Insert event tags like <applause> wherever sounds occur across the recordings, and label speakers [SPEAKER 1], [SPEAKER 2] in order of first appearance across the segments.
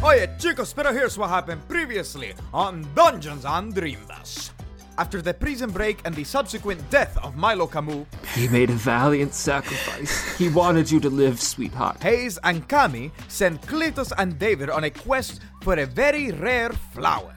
[SPEAKER 1] Oye, chicos, pero here's what happened previously on Dungeons and Dreambus. After the prison break and the subsequent death of Milo Camus,
[SPEAKER 2] He made a valiant sacrifice. He wanted you to live, sweetheart.
[SPEAKER 1] Hayes and Cammy sent Cletus and David on a quest for a very rare flower.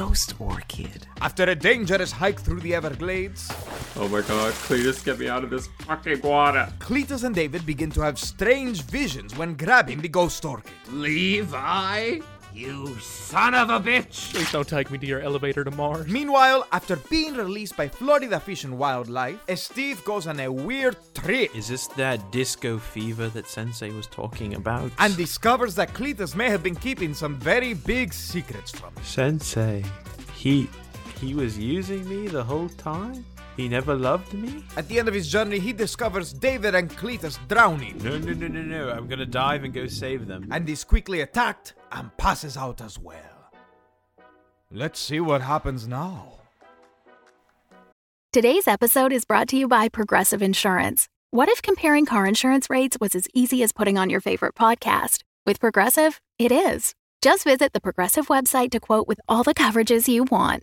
[SPEAKER 2] Ghost orchid.
[SPEAKER 1] After a dangerous hike through the Everglades,
[SPEAKER 3] Oh my god, Cletus, get me out of this fucking water.
[SPEAKER 1] Cletus and David begin to have strange visions when grabbing the ghost orchid.
[SPEAKER 2] Levi, you son of a bitch.
[SPEAKER 4] Please don't take me to your elevator to Mars.
[SPEAKER 1] Meanwhile, after being released by Florida Fish and Wildlife, Steve goes on a weird trip
[SPEAKER 5] Is this that disco fever that Sensei was talking about?
[SPEAKER 1] and discovers that Cletus may have been keeping some very big secrets from him.
[SPEAKER 5] Sensei, he he was using me the whole time? He never loved me?
[SPEAKER 1] At the end of his journey, he discovers David and Cletus drowning
[SPEAKER 5] No, no, no, no, no. I'm gonna dive and go save them.
[SPEAKER 1] and is quickly attacked and passes out as well. Let's see what happens now.
[SPEAKER 6] Today's episode is brought to you by Progressive Insurance. What if comparing car insurance rates was as easy as putting on your favorite podcast? With Progressive, it is. Just visit the Progressive website to quote with all the coverages you want.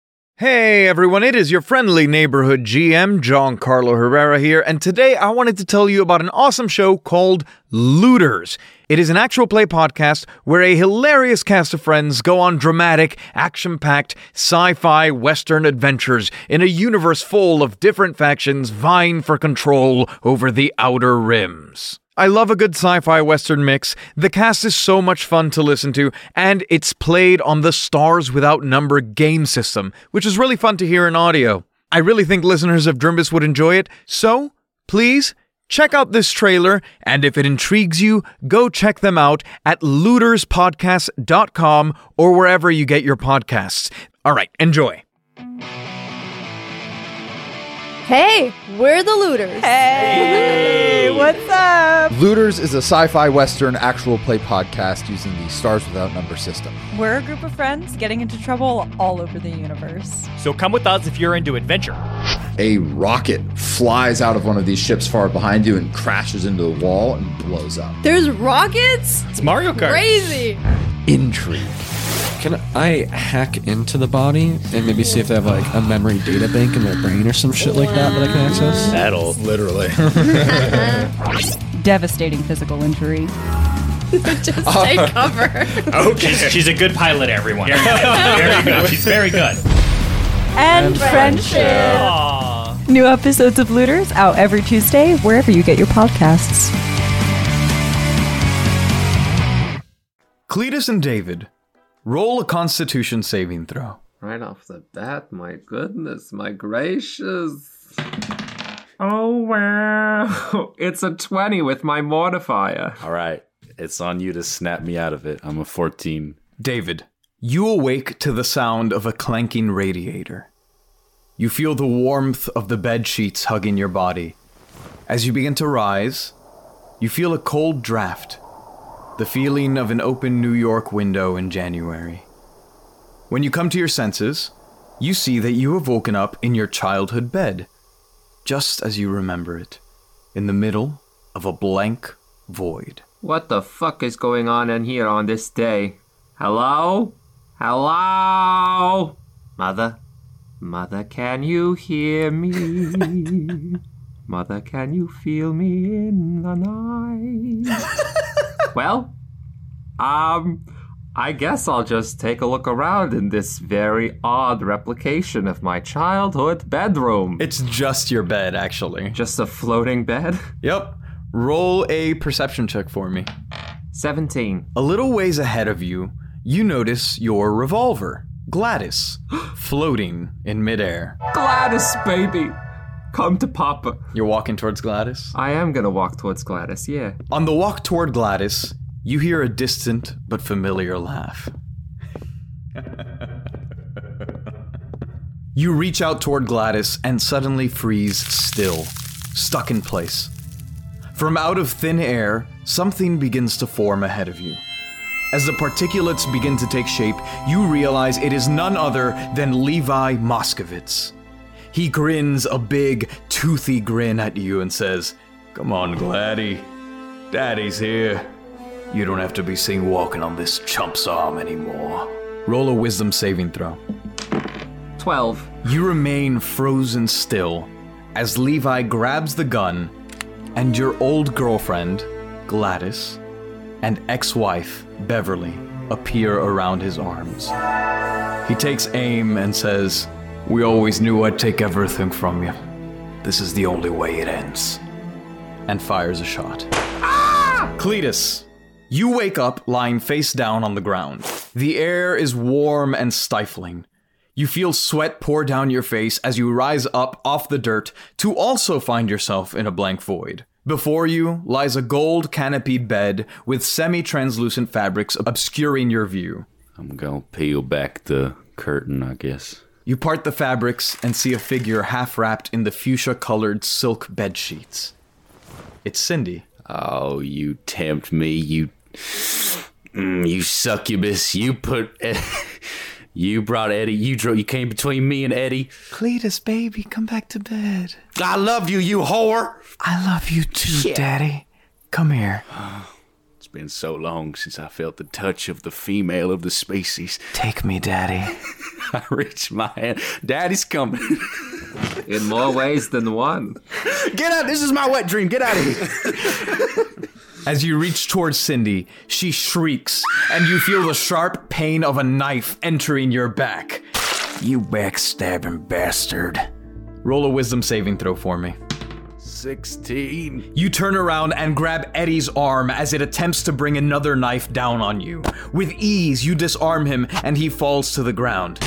[SPEAKER 1] Hey everyone, it is your friendly neighborhood GM, John Carlo Herrera here, and today I wanted to tell you about an awesome show called Looters. It is an actual play podcast where a hilarious cast of friends go on dramatic, action packed, sci fi western adventures in a universe full of different factions vying for control over the outer rims. I love a good sci fi western mix. The cast is so much fun to listen to, and it's played on the Stars Without Number game system, which is really fun to hear in audio. I really think listeners of Drimbus would enjoy it, so please check out this trailer, and if it intrigues you, go check them out at looterspodcast.com or wherever you get your podcasts. All right, enjoy.
[SPEAKER 7] Hey, we're the looters.
[SPEAKER 8] Hey, what's up?
[SPEAKER 9] Looters is a sci fi western actual play podcast using the Stars Without Number system.
[SPEAKER 8] We're a group of friends getting into trouble all over the universe.
[SPEAKER 4] So come with us if you're into adventure.
[SPEAKER 9] A rocket flies out of one of these ships far behind you and crashes into the wall and blows up.
[SPEAKER 7] There's rockets?
[SPEAKER 4] It's Mario Kart.
[SPEAKER 7] Crazy.
[SPEAKER 9] Intrigue.
[SPEAKER 10] Can I hack into the body and maybe see if they have like a memory data bank in their brain or some shit like that that I can access?
[SPEAKER 4] That'll
[SPEAKER 9] Literally. <laughs>
[SPEAKER 8] Devastating physical injury. <laughs>
[SPEAKER 7] Just <laughs> take cover.
[SPEAKER 4] Okay. She's, she's a good pilot, everyone. very good. She's very good.
[SPEAKER 8] And, friendship.
[SPEAKER 4] Aww.
[SPEAKER 8] New episodes of Looters out every Tuesday, wherever you get your podcasts.
[SPEAKER 1] Cletus and David, roll a constitution saving throw.
[SPEAKER 3] Right off the bat, my goodness, my gracious. Oh wow. <laughs> It's a 20 with my modifier.
[SPEAKER 11] All right. It's on you to snap me out of it. I'm a 14.
[SPEAKER 1] David, you awake to the sound of a clanking radiator. You feel the warmth of the bed sheets hugging your body. As you begin to rise, you feel a cold draft, the feeling of an open New York window in January. When you come to your senses, you see that you have woken up in your childhood bed, just as you remember it, in the middle of a blank void.
[SPEAKER 3] What the fuck is going on in here on this day? Hello? Hello? Mother? Mother, can you hear me? <laughs> Mother, can you feel me in the night? <laughs> well, um, I guess I'll just take a look around in this very odd replication of my childhood bedroom.
[SPEAKER 1] It's just your bed, actually.
[SPEAKER 3] Just a floating bed? <laughs>
[SPEAKER 1] Yep. Roll a perception check for me.
[SPEAKER 3] 17.
[SPEAKER 1] A little ways ahead of you, you notice your revolver, Gladys, <gasps> floating in midair.
[SPEAKER 3] Gladys, baby! Come to Papa.
[SPEAKER 1] You're walking towards Gladys?
[SPEAKER 3] I am gonna walk towards Gladys, yeah.
[SPEAKER 1] On the walk toward Gladys, you hear a distant but familiar laugh. <laughs> you reach out toward Gladys and suddenly freeze still, stuck in place. From out of thin air, something begins to form ahead of you. As the particulates begin to take shape, you realize it is none other than Levi Moskowitz. He grins a big, toothy grin at you and says, Come on, Gladdy. Daddy's here. You don't have to be seen walking on this chump's arm anymore. Roll a wisdom saving throw.
[SPEAKER 3] 12.
[SPEAKER 1] You remain frozen still as Levi grabs the gun and your old girlfriend, Gladys, and ex wife, Beverly, appear around his arms. He takes aim and says, We always knew I'd take everything from you. This is the only way it ends. And fires a shot. Ah! Cletus, you wake up lying face down on the ground. The air is warm and stifling. You feel sweat pour down your face as you rise up off the dirt to also find yourself in a blank void. Before you lies a gold canopied bed with semi translucent fabrics obscuring your view.
[SPEAKER 11] I'm gonna peel back the curtain, I guess.
[SPEAKER 1] You part the fabrics and see a figure half wrapped in the fuchsia colored silk bed sheets. It's Cindy.
[SPEAKER 11] Oh, you tempt me, you. Mm, you succubus. You put. <laughs> you brought Eddie. You drove. You came between me and Eddie.
[SPEAKER 1] Cletus, baby, come back to bed.
[SPEAKER 11] I love you, you whore.
[SPEAKER 1] I love you too, Daddy. Come here. <gasps> <gasps> <sighs>
[SPEAKER 11] It's been so long since I felt the touch of the female of the species. <laughs>
[SPEAKER 1] Take me, Daddy.
[SPEAKER 11] I reach my hand. Daddy's coming. <laughs>
[SPEAKER 3] In more ways than one.
[SPEAKER 11] Get out! This is my wet dream. Get out of here.
[SPEAKER 1] As you reach towards Cindy, she shrieks, and you feel the sharp pain of a knife entering your back. You backstabbing bastard. Roll a wisdom saving throw for me.
[SPEAKER 11] 16.
[SPEAKER 1] You turn around and grab Eddie's arm as it attempts to bring another knife down on you. With ease, you disarm him and he falls to the ground.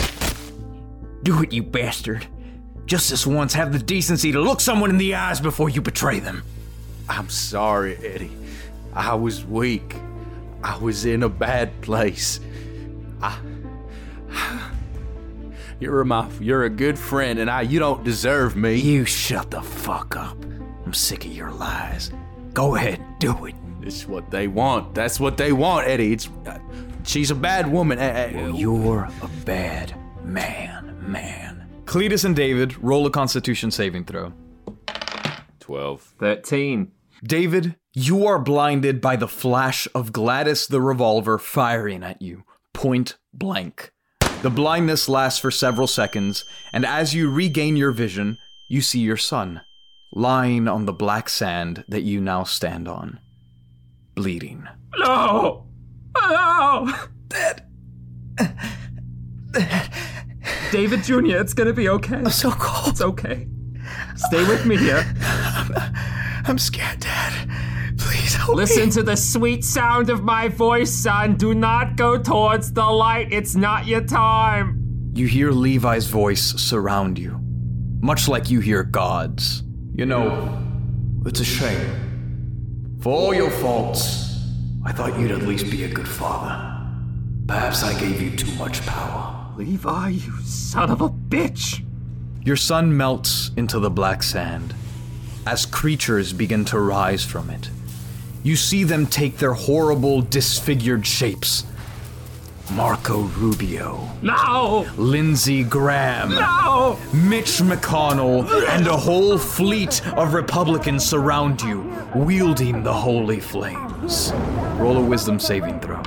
[SPEAKER 1] Do it, you bastard. Just this once, have the decency to look someone in the eyes before you betray them.
[SPEAKER 11] I'm sorry, Eddie. I was weak. I was in a bad place. I. <sighs> You're my. You're a good friend, and I. You don't deserve me.
[SPEAKER 1] You shut the fuck up. I'm sick of your lies. Go ahead, do it.
[SPEAKER 11] It's what they want. That's what they want, Eddie. It's. Uh, she's a bad woman. Uh,
[SPEAKER 1] well, you're a bad man, man. Cletus and David roll a Constitution saving throw.
[SPEAKER 11] 12.
[SPEAKER 3] 13.
[SPEAKER 1] David, you are blinded by the flash of Gladys the revolver firing at you, point blank. The blindness lasts for several seconds, and as you regain your vision, you see your son, lying on the black sand that you now stand on, bleeding.
[SPEAKER 2] No! No!
[SPEAKER 1] Dad.
[SPEAKER 2] David Jr., it's gonna be okay.
[SPEAKER 1] I'm so cold.
[SPEAKER 2] It's okay. Stay with me here.
[SPEAKER 1] I'm scared, Dad. Please help
[SPEAKER 2] Listen
[SPEAKER 1] me.
[SPEAKER 2] to the sweet sound of my voice, son. Do not go towards the light. It's not your time.
[SPEAKER 1] You hear Levi's voice surround you, much like you hear God's. You know, it's a shame. For all your faults, I thought you'd at least be a good father. Perhaps I gave you too much power.
[SPEAKER 2] Levi, you son of a bitch!
[SPEAKER 1] Your son melts into the black sand as creatures begin to rise from it. You see them take their horrible, disfigured shapes. Marco Rubio,
[SPEAKER 2] No!
[SPEAKER 1] Lindsey Graham,
[SPEAKER 2] No!
[SPEAKER 1] Mitch McConnell, and a whole fleet of Republicans surround you, wielding the holy flames. Roll a wisdom saving throw.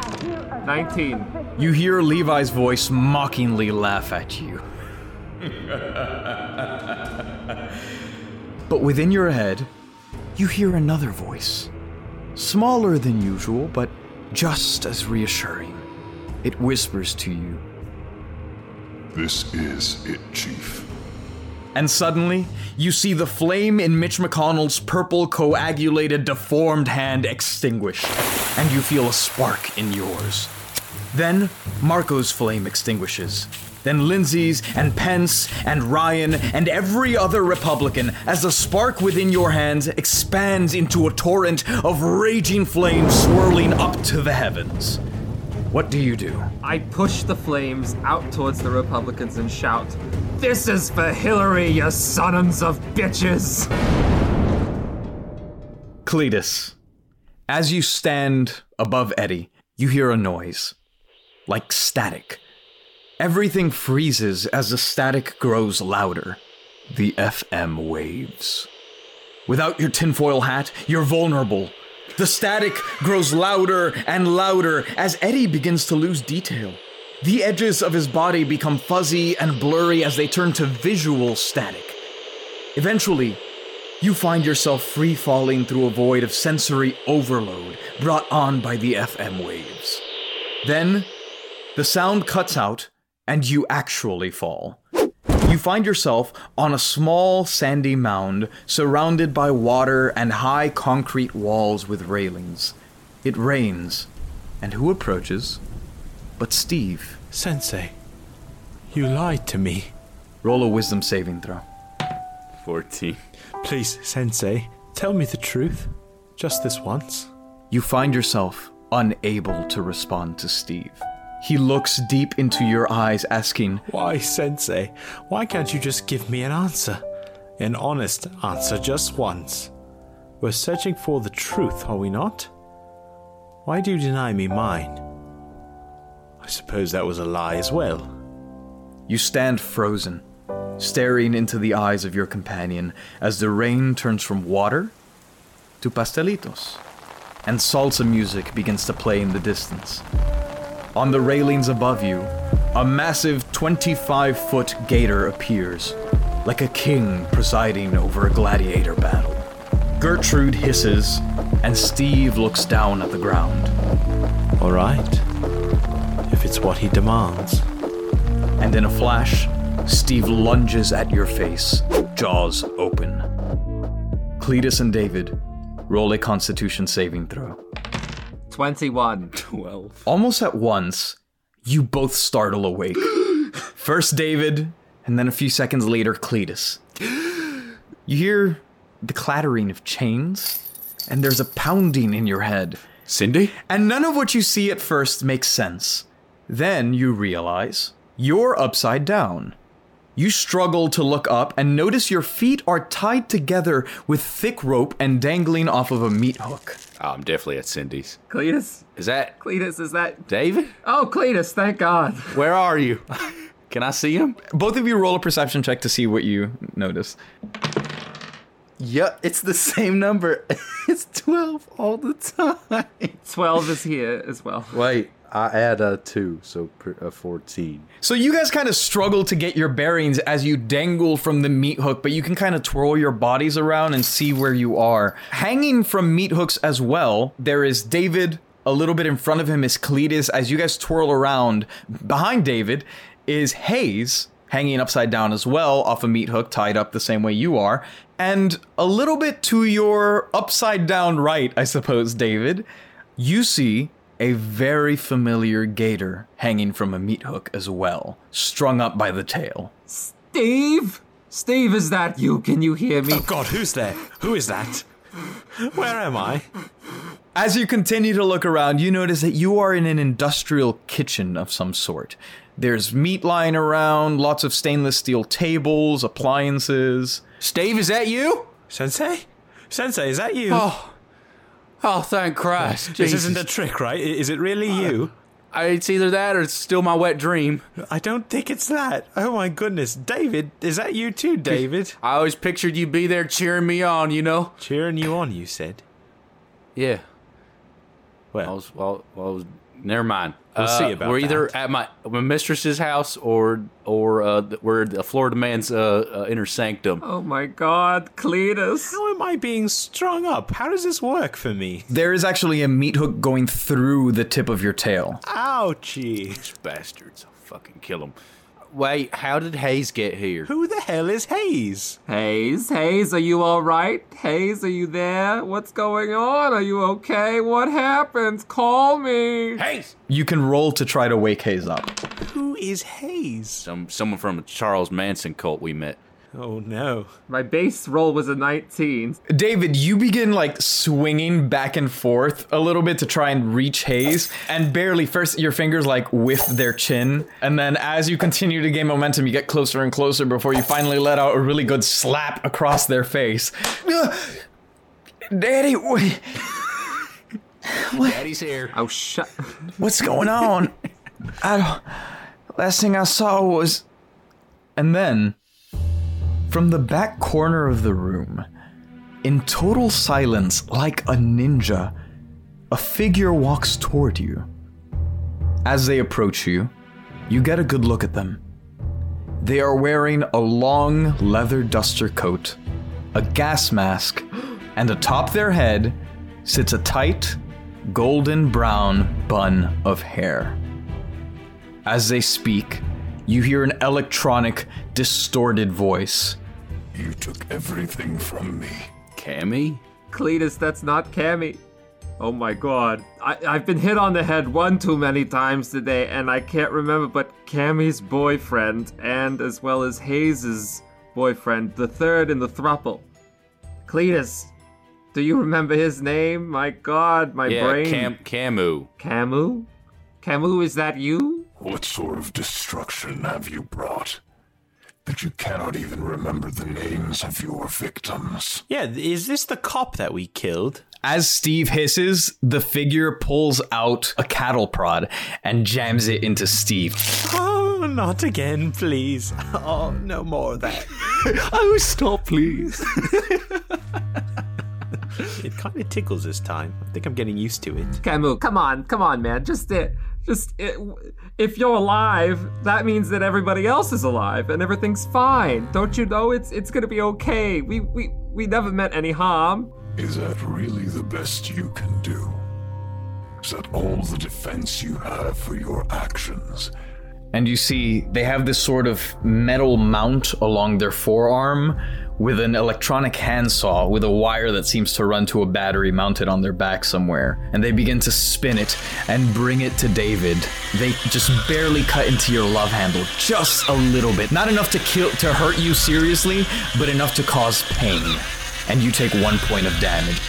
[SPEAKER 2] 19.
[SPEAKER 1] You hear Levi's voice mockingly laugh at you. <laughs> but within your head, you hear another voice. Smaller than usual, but just as reassuring. It whispers to you.
[SPEAKER 12] This is it, Chief.
[SPEAKER 1] And suddenly, you see the flame in Mitch McConnell's purple, coagulated, deformed hand extinguish, and you feel a spark in yours. Then, Marco's flame extinguishes. Then Lindsey's and Pence and Ryan and every other Republican as the spark within your hands expands into a torrent of raging flame swirling up to the heavens. What do you do?
[SPEAKER 2] I push the flames out towards the Republicans and shout, This is for Hillary, you sons of bitches!
[SPEAKER 1] Cletus, as you stand above Eddie, you hear a noise like static. Everything freezes as the static grows louder. The FM waves. Without your tinfoil hat, you're vulnerable. The static grows louder and louder as Eddie begins to lose detail. The edges of his body become fuzzy and blurry as they turn to visual static. Eventually, you find yourself free falling through a void of sensory overload brought on by the FM waves. Then, the sound cuts out, and you actually fall. You find yourself on a small sandy mound surrounded by water and high concrete walls with railings. It rains, and who approaches but Steve?
[SPEAKER 5] Sensei, you lied to me.
[SPEAKER 1] Roll a wisdom saving throw.
[SPEAKER 11] 14.
[SPEAKER 5] Please, Sensei, tell me the truth. Just this once.
[SPEAKER 1] You find yourself unable to respond to Steve. He looks deep into your eyes, asking,
[SPEAKER 5] Why, Sensei? Why can't you just give me an answer? An honest answer just once. We're searching for the truth, are we not? Why do you deny me mine? I suppose that was a lie as well.
[SPEAKER 1] You stand frozen, staring into the eyes of your companion as the rain turns from water to pastelitos, and salsa music begins to play in the distance. On the railings above you, a massive 25 foot gator appears, like a king presiding over a gladiator battle. Gertrude hisses, and Steve looks down at the ground.
[SPEAKER 5] All right. If it's what he demands.
[SPEAKER 1] And in a flash, Steve lunges at your face, jaws open. Cletus and David, roll a constitution saving throw.
[SPEAKER 3] 21.
[SPEAKER 11] 12.
[SPEAKER 1] Almost at once, you both startle awake. <gasps> First David, and then a few seconds later, Cletus. You hear the clattering of chains, and there's a pounding in your head.
[SPEAKER 11] Cindy?
[SPEAKER 1] And none of what you see at first makes sense. Then you realize you're upside down. You struggle to look up and notice your feet are tied together with thick rope and dangling off of a meat hook.
[SPEAKER 11] Oh, I'm definitely at Cindy's.
[SPEAKER 3] Cletus?
[SPEAKER 11] Is that
[SPEAKER 3] Cletus, is that.
[SPEAKER 11] David?
[SPEAKER 3] Oh, Cletus, thank God.
[SPEAKER 11] Where are you? <laughs> Can I see him?
[SPEAKER 1] Both of you roll a perception check to see what you notice.
[SPEAKER 13] Yep, it's the same number. <laughs> it's 12 all the time.
[SPEAKER 3] 12 is here as well.
[SPEAKER 13] Wait, I add a 2, so a 14.
[SPEAKER 1] So you guys kind of struggle to get your bearings as you dangle from the meat hook, but you can kind of twirl your bodies around and see where you are. Hanging from meat hooks as well, there is David. A little bit in front of him is Cletus. As you guys twirl around, behind David is Hayes, hanging upside down as well off a meat hook, tied up the same way you are. And a little bit to your upside down right, I suppose, David, you see a very familiar gator hanging from a meat hook as well, strung up by the tail.
[SPEAKER 3] Steve? Steve, is that you? Can you hear me?
[SPEAKER 5] Oh God, who's there? Who is that? Where am I?
[SPEAKER 1] As you continue to look around, you notice that you are in an industrial kitchen of some sort. There's meat lying around, lots of stainless steel tables, appliances.
[SPEAKER 11] Steve, is that you?
[SPEAKER 5] Sensei? Sensei, is that you?
[SPEAKER 11] Oh, oh, thank Christ!
[SPEAKER 5] This
[SPEAKER 11] Jesus.
[SPEAKER 5] isn't a trick, right? Is it really you?
[SPEAKER 11] I, it's either that or it's still my wet dream.
[SPEAKER 5] I don't think it's that. Oh my goodness, David, is that you too, David?
[SPEAKER 11] I always pictured you be there cheering me on. You know?
[SPEAKER 5] Cheering you on, you said.
[SPEAKER 11] Yeah.
[SPEAKER 5] Well,
[SPEAKER 11] I was. Well, well I was, never mind.
[SPEAKER 5] We'll
[SPEAKER 11] Uh,
[SPEAKER 5] see about
[SPEAKER 11] We're either
[SPEAKER 5] that.
[SPEAKER 11] at my my mistress's house or or uh, we're the Florida man's uh, uh, inner sanctum.
[SPEAKER 3] Oh my God, Cletus.
[SPEAKER 5] How am I being strung up? How does this work for me?
[SPEAKER 1] There is actually a meat hook going through the tip of your tail.
[SPEAKER 5] Ouchie.
[SPEAKER 11] These bastards! I'll fucking kill them. Wait, how did Hayes get here?
[SPEAKER 5] Who the hell is Hayes?
[SPEAKER 3] Hayes, Hayes, are you all right? Hayes, are you there? What's going on? Are you okay? What happens? Call me.
[SPEAKER 11] Hayes!
[SPEAKER 1] You can roll to try to wake Hayes up.
[SPEAKER 5] Who is Hayes?
[SPEAKER 11] Some someone from a Charles Manson cult we met.
[SPEAKER 5] Oh no.
[SPEAKER 3] My base roll was a 19.
[SPEAKER 1] David, you begin like swinging back and forth a little bit to try and reach Hayes, and barely first your fingers like whiff their chin, and then as you continue to gain momentum, you get closer and closer before you finally let out a really good slap across their face. <sighs> Daddy, wait. <laughs>
[SPEAKER 11] Daddy's here.
[SPEAKER 3] Oh, shut. <laughs>
[SPEAKER 1] What's going on? I don't. Last thing I saw was. And then, from the back corner of the room, in total silence, like a ninja, a figure walks toward you. As they approach you, you get a good look at them. They are wearing a long leather duster coat, a gas mask, and atop their head sits a tight, golden brown bun of hair. As they speak, you hear an electronic, distorted voice.
[SPEAKER 12] You took everything from me.
[SPEAKER 11] Cammy?
[SPEAKER 3] Cletus, that's not Cammy. Oh my god. I, I've been hit on the head one too many times today, and I can't remember, but Cammy's boyfriend, and as well as Hayes's boyfriend, the third in the thruple. Cletus, do you remember his name? My god, my
[SPEAKER 11] yeah,
[SPEAKER 3] brain.
[SPEAKER 11] Cam Camu.
[SPEAKER 3] Camu? Camu, is that you?
[SPEAKER 12] What sort of destruction have you brought? That you cannot even remember the names of your victims.
[SPEAKER 5] Yeah, is this the cop that we killed?
[SPEAKER 1] As Steve hisses, the figure pulls out a cattle prod and jams it into Steve.
[SPEAKER 5] Oh, not again, please. Oh, no more of that. <laughs>
[SPEAKER 1] oh, stop, please.
[SPEAKER 5] it kind of tickles this time. I think I'm getting used to it.
[SPEAKER 3] Camu, come on, come on, man. Just it. Just it, if you're alive, that means that everybody else is alive and everything's fine. Don't you know it's it's gonna be okay? We we we never meant any harm.
[SPEAKER 12] Is that really the best you can do? Is that all the defense you have for your actions?
[SPEAKER 1] And you see, they have this sort of metal mount along their forearm with an electronic handsaw with a wire that seems to run to a battery mounted on their back somewhere. And they begin to spin it and bring it to David. They just barely cut into your love handle, just a little bit. Not enough to kill to hurt you seriously, but enough to cause pain. And you take one point of damage.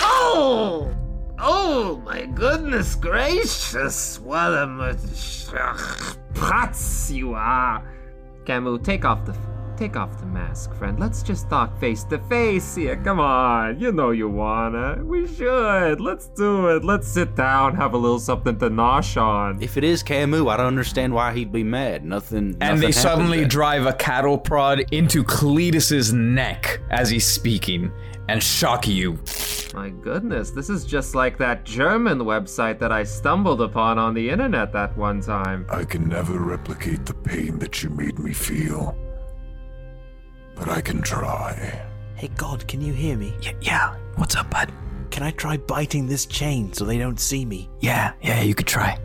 [SPEAKER 14] Oh! Oh my goodness gracious! What a much
[SPEAKER 3] you are. Camu, take off the take off the mask, friend. Let's just talk face to face here. Come on, you know you wanna. We should. Let's do it. Let's sit down, have a little something to nosh on.
[SPEAKER 11] If it is Camu, I don't understand why he'd be mad. Nothing.
[SPEAKER 1] And
[SPEAKER 11] nothing
[SPEAKER 1] they suddenly
[SPEAKER 11] there.
[SPEAKER 1] drive a cattle prod into Cletus's neck as he's speaking and shock you.
[SPEAKER 3] My goodness, this is just like that German website that I stumbled upon on the internet that one time.
[SPEAKER 12] I can never replicate the pain that you made me feel. But I can try.
[SPEAKER 5] Hey, God, can you hear me?
[SPEAKER 1] Y- yeah. What's up, bud?
[SPEAKER 5] Can I try biting this chain so they don't see me?
[SPEAKER 1] Yeah, yeah, you could try.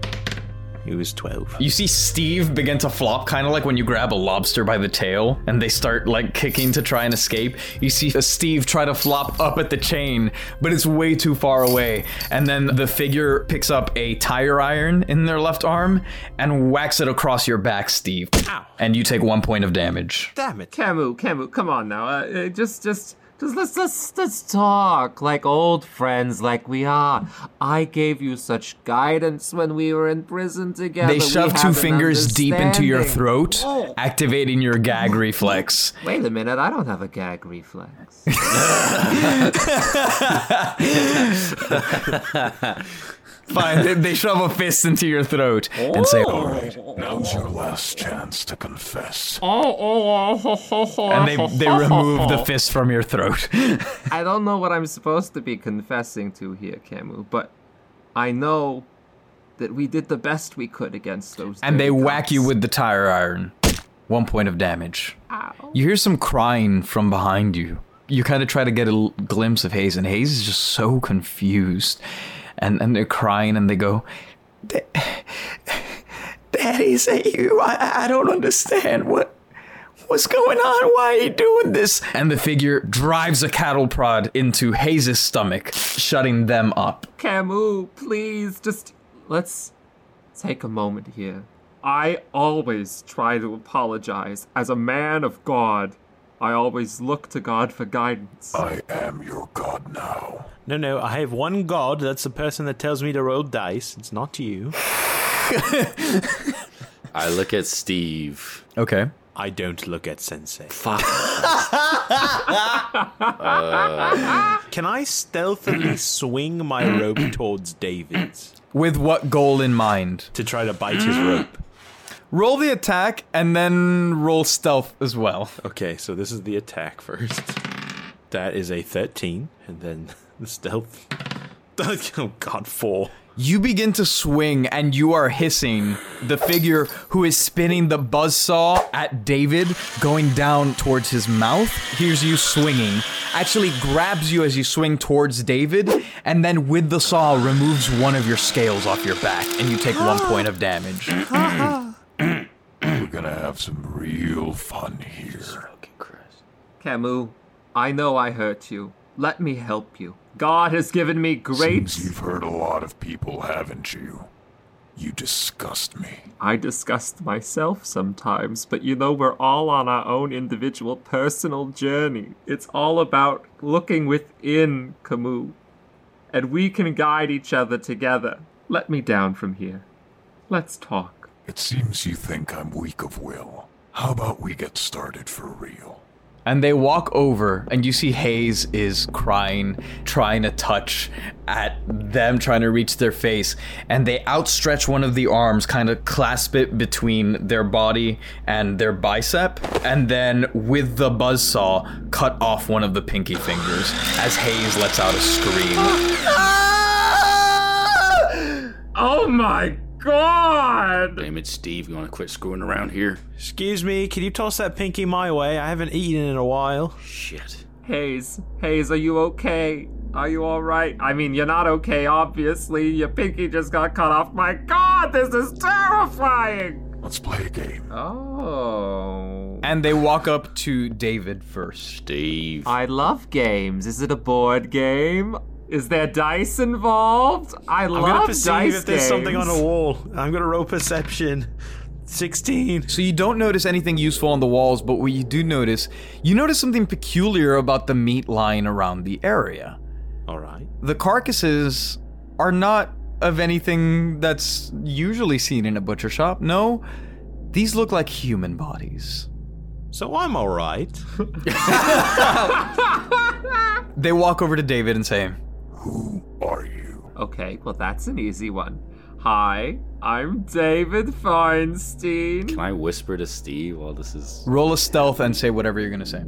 [SPEAKER 5] He was 12.
[SPEAKER 1] You see Steve begin to flop, kind of like when you grab a lobster by the tail and they start like kicking to try and escape. You see Steve try to flop up at the chain, but it's way too far away. And then the figure picks up a tire iron in their left arm and whacks it across your back, Steve.
[SPEAKER 5] Ow.
[SPEAKER 1] And you take one point of damage.
[SPEAKER 5] Damn it.
[SPEAKER 3] Camu, Camu, come on now. Uh, uh, just, just, just let's, let's, let's talk like old friends, like we are. I gave you such guidance when we were in prison together.
[SPEAKER 1] They shove two fingers deep into your throat,
[SPEAKER 3] Oh.
[SPEAKER 1] activating your gag reflex. <laughs>
[SPEAKER 3] Wait a minute, I don't have a gag reflex. <laughs> <laughs>
[SPEAKER 1] Fine, they, they shove a fist into your throat and say,
[SPEAKER 12] All right, now's your last chance to confess.
[SPEAKER 3] oh, oh, oh, oh, oh,
[SPEAKER 1] and they, they remove the fist from your throat. <laughs>
[SPEAKER 3] I don't know what I'm supposed to be confessing to here, Camu, but I know that we did the best we could against those.
[SPEAKER 1] and they
[SPEAKER 3] dirty
[SPEAKER 1] whack you with the tire iron. One point of damage.
[SPEAKER 3] Ow.
[SPEAKER 1] You hear some crying from behind you. You kind of try to get a l- glimpse of Hayes, and Hayes is just so confused. And, and they're crying, and they go, "Da- <laughs> Daddy, say you. I, I don't understand. What What's going on? Why are you doing this? And the figure drives a cattle prod into Hayes' stomach, shutting them up.
[SPEAKER 3] Camu, please, just let's take a moment here. I always try to apologize. As a man of God, I always look to God for guidance.
[SPEAKER 12] I am your god now.
[SPEAKER 5] No, no, I have one god. That's the person that tells me to roll dice. It's not you.
[SPEAKER 11] I look at Steve.
[SPEAKER 1] Okay.
[SPEAKER 5] I don't look at Sensei.
[SPEAKER 11] Fuck. <laughs>
[SPEAKER 5] Can I stealthily swing my rope towards David's
[SPEAKER 1] With what goal in mind?
[SPEAKER 5] to try to bite his rope?
[SPEAKER 1] Roll the attack and then roll stealth as well.
[SPEAKER 5] Okay, so this is the attack first. That is a 13, and then <laughs> the stealth. <laughs> Oh god, four.
[SPEAKER 1] You begin to swing and you are hissing. The figure who is spinning the buzzsaw at David going down towards his mouth hears you swinging, actually grabs you as you swing towards David, and then with the saw removes one of your scales off your back, and you take one point of damage. <laughs>
[SPEAKER 12] We're gonna have some real fun here.
[SPEAKER 3] Camus, I know I hurt you. Let me help you. God has given me great.
[SPEAKER 12] Seems you've hurt a lot of people, haven't you? You disgust me.
[SPEAKER 3] I disgust myself sometimes, but you know, we're all on our own individual personal journey. It's all about looking within, Camus. And we can guide each other together. Let me down from here. Let's talk.
[SPEAKER 12] It seems you think I'm weak of will. How about we get started for real?
[SPEAKER 1] And they walk over, and you see Hayes is crying, trying to touch at them, trying to reach their face. And they outstretch one of the arms, kind of clasp it between their body and their bicep, and then with the buzzsaw, cut off one of the pinky fingers as Hayes lets out a scream. <laughs>
[SPEAKER 3] Oh my god!
[SPEAKER 11] Damn it, Steve. You want to quit screwing around here?
[SPEAKER 5] Excuse me, can you toss that pinky my way? I haven't eaten in a while.
[SPEAKER 11] Shit.
[SPEAKER 3] Hayes, Hayes, are you okay? Are you alright? I mean, you're not okay, obviously. Your pinky just got cut off. My god, this is terrifying!
[SPEAKER 12] Let's play a game.
[SPEAKER 3] Oh.
[SPEAKER 1] And they walk up to David first.
[SPEAKER 11] Steve.
[SPEAKER 3] I love games. Is it a board game? Is there dice involved? I
[SPEAKER 5] I'm
[SPEAKER 3] love
[SPEAKER 5] gonna perceive
[SPEAKER 3] dice
[SPEAKER 5] if there's something on
[SPEAKER 3] games.
[SPEAKER 5] a wall. I'm gonna roll perception. 16.
[SPEAKER 1] So you don't notice anything useful on the walls, but what you do notice, you notice something peculiar about the meat lying around the area.
[SPEAKER 5] Alright.
[SPEAKER 1] The carcasses are not of anything that's usually seen in a butcher shop. No, these look like human bodies.
[SPEAKER 5] So I'm alright. <laughs> <laughs>
[SPEAKER 1] They walk over to David and say,
[SPEAKER 12] Who are you?
[SPEAKER 3] Okay, well, that's an easy one. Hi, I'm David Feinstein.
[SPEAKER 11] Can I whisper to Steve while this is
[SPEAKER 1] roll a stealth and say whatever you're gonna say.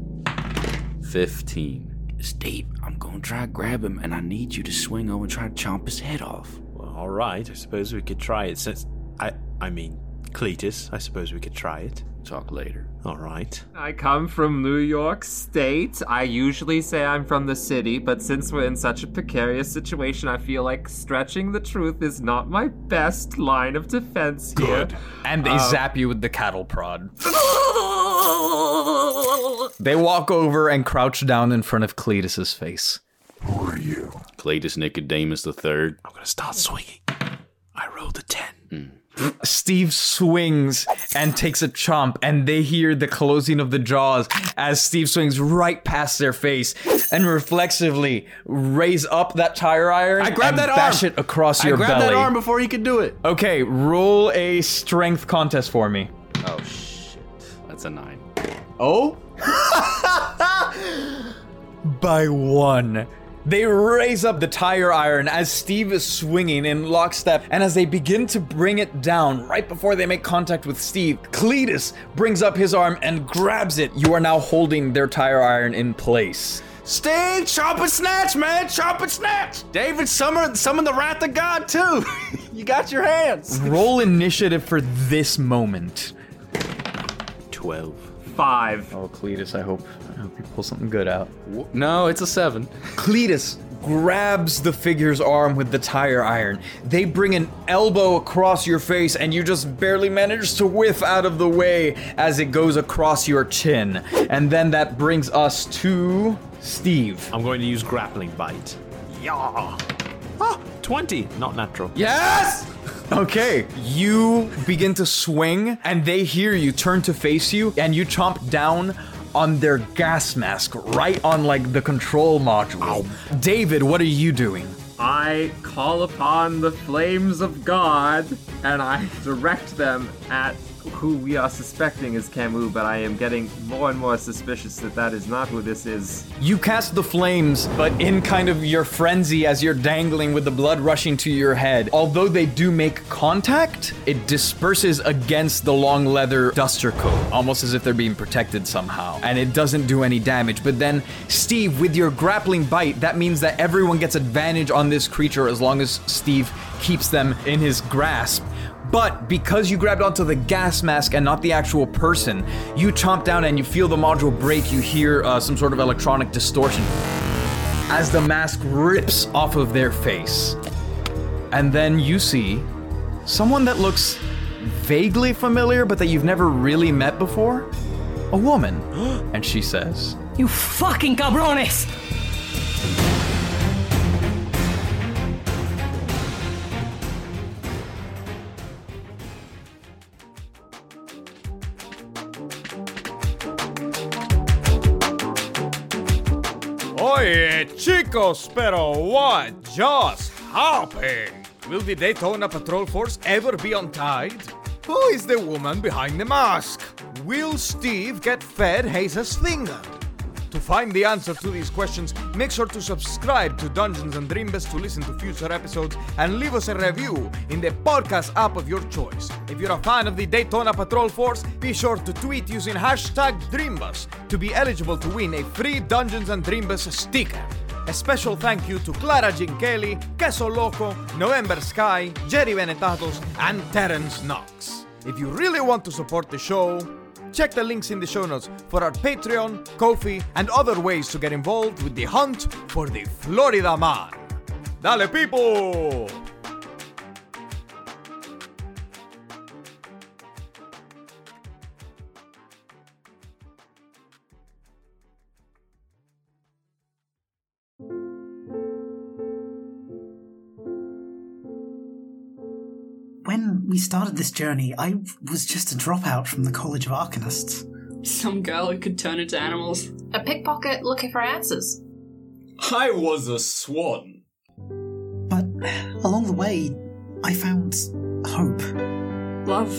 [SPEAKER 11] 15? Steve, I'm gonna try to grab him, and I need you to swing over and try to chomp his head off.
[SPEAKER 5] Well, alright, I suppose we could try it since. I. I mean, Cletus, I suppose we could try it.
[SPEAKER 11] Talk later.
[SPEAKER 5] Alright.
[SPEAKER 3] I come from New York State. I usually say I'm from the city, but since we're in such a precarious situation, I feel like stretching the truth is not my best line of defense here.
[SPEAKER 1] And they
[SPEAKER 3] Uh,
[SPEAKER 1] zap you with the cattle prod. <laughs> They walk over and crouch down in front of Cletus's face.
[SPEAKER 12] Who are you?
[SPEAKER 11] Cletus Nicodemus III.
[SPEAKER 5] I'm gonna start swinging. I rolled a 10.
[SPEAKER 1] Steve swings and takes a chomp, and they hear the closing of the jaws as Steve swings right past their face and reflexively raise up that tire iron
[SPEAKER 10] I grab
[SPEAKER 1] and
[SPEAKER 10] that
[SPEAKER 1] bash
[SPEAKER 10] arm.
[SPEAKER 1] it across
[SPEAKER 10] I
[SPEAKER 1] your
[SPEAKER 10] grabbed
[SPEAKER 1] belly.
[SPEAKER 10] that arm before he could do it.
[SPEAKER 1] Okay, roll a strength contest for me.
[SPEAKER 11] Oh shit. That's a nine.
[SPEAKER 1] Oh? <laughs> By one. They raise up the tire iron as Steve is swinging in lockstep, and as they begin to bring it down, right before they make contact with Steve, Cletus brings up his arm and grabs it. You are now holding their tire iron in place.
[SPEAKER 10] Steve, chop and snatch, man, chop and snatch. David, summon, summon the wrath of God too. <laughs> you got your hands.
[SPEAKER 1] Roll initiative for this moment.
[SPEAKER 5] 12.
[SPEAKER 3] Five.
[SPEAKER 1] Oh, Cletus, I hope, I hope you pull something good out.
[SPEAKER 11] No, it's a seven. <laughs>
[SPEAKER 1] Cletus grabs the figure's arm with the tire iron. They bring an elbow across your face, and you just barely manage to whiff out of the way as it goes across your chin. And then that brings us to Steve.
[SPEAKER 5] I'm going to use grappling bite. Yeah. Ah, 20. Not natural.
[SPEAKER 1] Yes! Okay, you begin to swing, and they hear you turn to face you, and you chomp down on their gas mask right on like the control module. David, what are you doing?
[SPEAKER 3] I call upon the flames of God and I direct them at who we are suspecting is Camus, but I am getting more and more suspicious that that is not who this is.
[SPEAKER 1] You cast the flames, but in kind of your frenzy as you're dangling with the blood rushing to your head. Although they do make contact, it disperses against the long leather duster coat, almost as if they're being protected somehow. And it doesn't do any damage. But then, Steve, with your grappling bite, that means that everyone gets advantage on this creature as long as Steve keeps them in his grasp. But because you grabbed onto the gas mask and not the actual person, you chomp down and you feel the module break. You hear uh, some sort of electronic distortion as the mask rips off of their face. And then you see someone that looks vaguely familiar, but that you've never really met before. A woman. <gasps> and she says,
[SPEAKER 15] You fucking cabrones!
[SPEAKER 16] Chicos, pero what just happened? Will the Daytona Patrol Force ever be untied? Who is the woman behind the mask? Will Steve get fed Jesus finger? To find the answer to these questions, make sure to subscribe to Dungeons and Dreambus to listen to future episodes and leave us a review in the podcast app of your choice. If you're a fan of the Daytona Patrol Force, be sure to tweet using hashtag Dreambus to be eligible to win a free Dungeons and Dreambus sticker. A special thank you to Clara Ginkeli, Queso Loco, November Sky, Jerry Venetatos, and Terence Knox. If you really want to support the show, check the links in the show notes for our Patreon, Ko-fi, and other ways to get involved with the hunt for the Florida Man. Dale, people!
[SPEAKER 17] We started this journey, I was just a dropout from the College of Arcanists.
[SPEAKER 18] Some girl who could turn into animals.
[SPEAKER 19] A pickpocket looking for answers.
[SPEAKER 20] I was a swan.
[SPEAKER 17] But along the way, I found hope.
[SPEAKER 18] Love.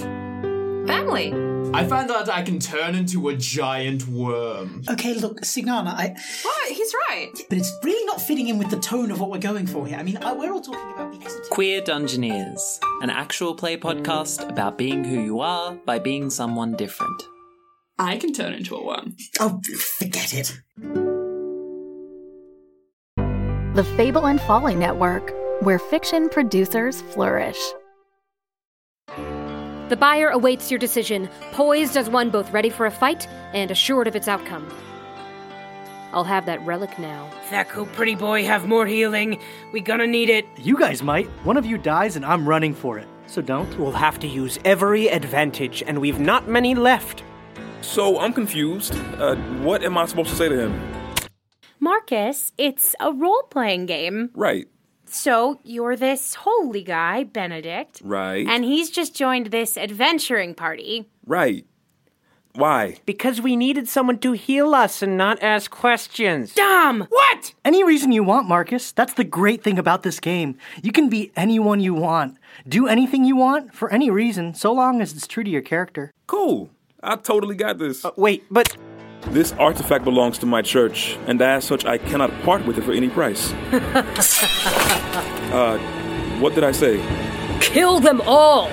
[SPEAKER 19] Family.
[SPEAKER 20] I found out I can turn into a giant worm.
[SPEAKER 17] Okay, look, Signana, I.
[SPEAKER 19] What? He's right.
[SPEAKER 17] But it's really not fitting in with the tone of what we're going for here. I mean, I, we're all talking about the esoteric.
[SPEAKER 21] Queer Dungeoneers, an actual play podcast about being who you are by being someone different.
[SPEAKER 18] I can turn into a worm.
[SPEAKER 17] Oh, forget it.
[SPEAKER 6] The Fable and Folly Network, where fiction producers flourish.
[SPEAKER 22] The buyer awaits your decision, poised as one both ready for a fight and assured of its outcome. I'll have that relic now.
[SPEAKER 23] Thaku, pretty boy, have more healing. We gonna need it.
[SPEAKER 24] You guys might. One of you dies and I'm running for it. So don't.
[SPEAKER 23] We'll have to use every advantage, and we've not many left.
[SPEAKER 25] So I'm confused. Uh, what am I supposed to say to him?
[SPEAKER 26] Marcus, it's a role playing game.
[SPEAKER 25] Right.
[SPEAKER 26] So you're this holy guy, Benedict.
[SPEAKER 25] Right.
[SPEAKER 26] And he's just joined this adventuring party.
[SPEAKER 25] Right. Why?
[SPEAKER 23] Because we needed someone to heal us and not ask questions.
[SPEAKER 26] Dumb!
[SPEAKER 23] What?
[SPEAKER 24] Any reason you want, Marcus. That's the great thing about this game. You can be anyone you want. Do anything you want for any reason, so long as it's true to your character.
[SPEAKER 25] Cool. I totally got this.
[SPEAKER 23] Uh, wait, but.
[SPEAKER 25] This artifact belongs to my church, and as such, I cannot part with it for any price. <laughs> uh, what did I say?
[SPEAKER 22] Kill them all!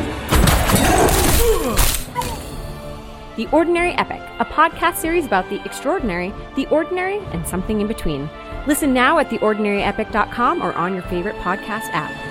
[SPEAKER 27] The Ordinary Epic, a podcast series about the extraordinary, the ordinary, and something in between. Listen now at theordinaryepic.com or on your favorite podcast app.